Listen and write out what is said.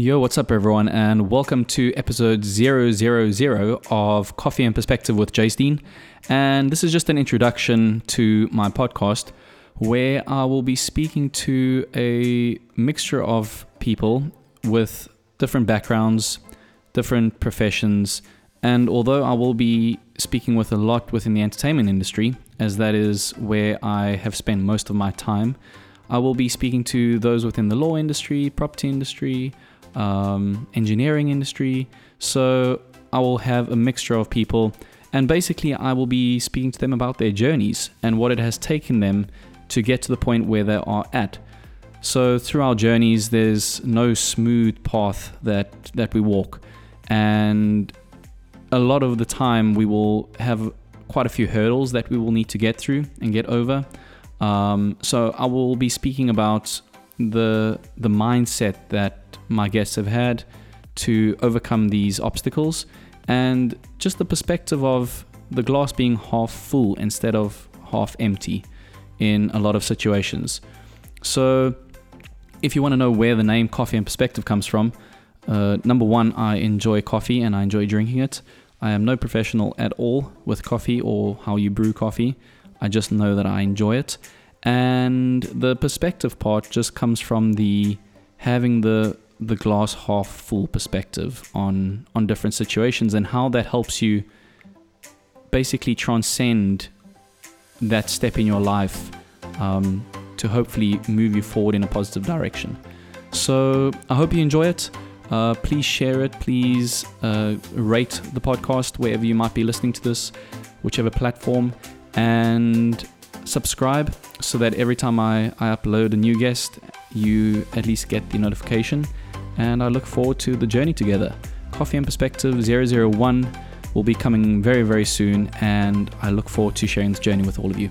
Yo, what's up, everyone, and welcome to episode 000 of Coffee and Perspective with Jace Dean. And this is just an introduction to my podcast where I will be speaking to a mixture of people with different backgrounds, different professions, and although I will be speaking with a lot within the entertainment industry, as that is where I have spent most of my time, I will be speaking to those within the law industry, property industry, um, engineering industry. So I will have a mixture of people, and basically, I will be speaking to them about their journeys and what it has taken them to get to the point where they are at. So through our journeys, there's no smooth path that that we walk, and a lot of the time we will have quite a few hurdles that we will need to get through and get over. Um, so I will be speaking about the the mindset that my guests have had to overcome these obstacles and just the perspective of the glass being half full instead of half empty in a lot of situations. So if you want to know where the name Coffee and Perspective comes from, uh, number one, I enjoy coffee and I enjoy drinking it. I am no professional at all with coffee or how you brew coffee. I just know that I enjoy it. And the perspective part just comes from the having the the glass half full perspective on on different situations and how that helps you basically transcend that step in your life um, to hopefully move you forward in a positive direction. So I hope you enjoy it. Uh, please share it. Please uh, rate the podcast wherever you might be listening to this, whichever platform, and subscribe so that every time I, I upload a new guest, you at least get the notification. And I look forward to the journey together. Coffee and Perspective 001 will be coming very, very soon, and I look forward to sharing this journey with all of you.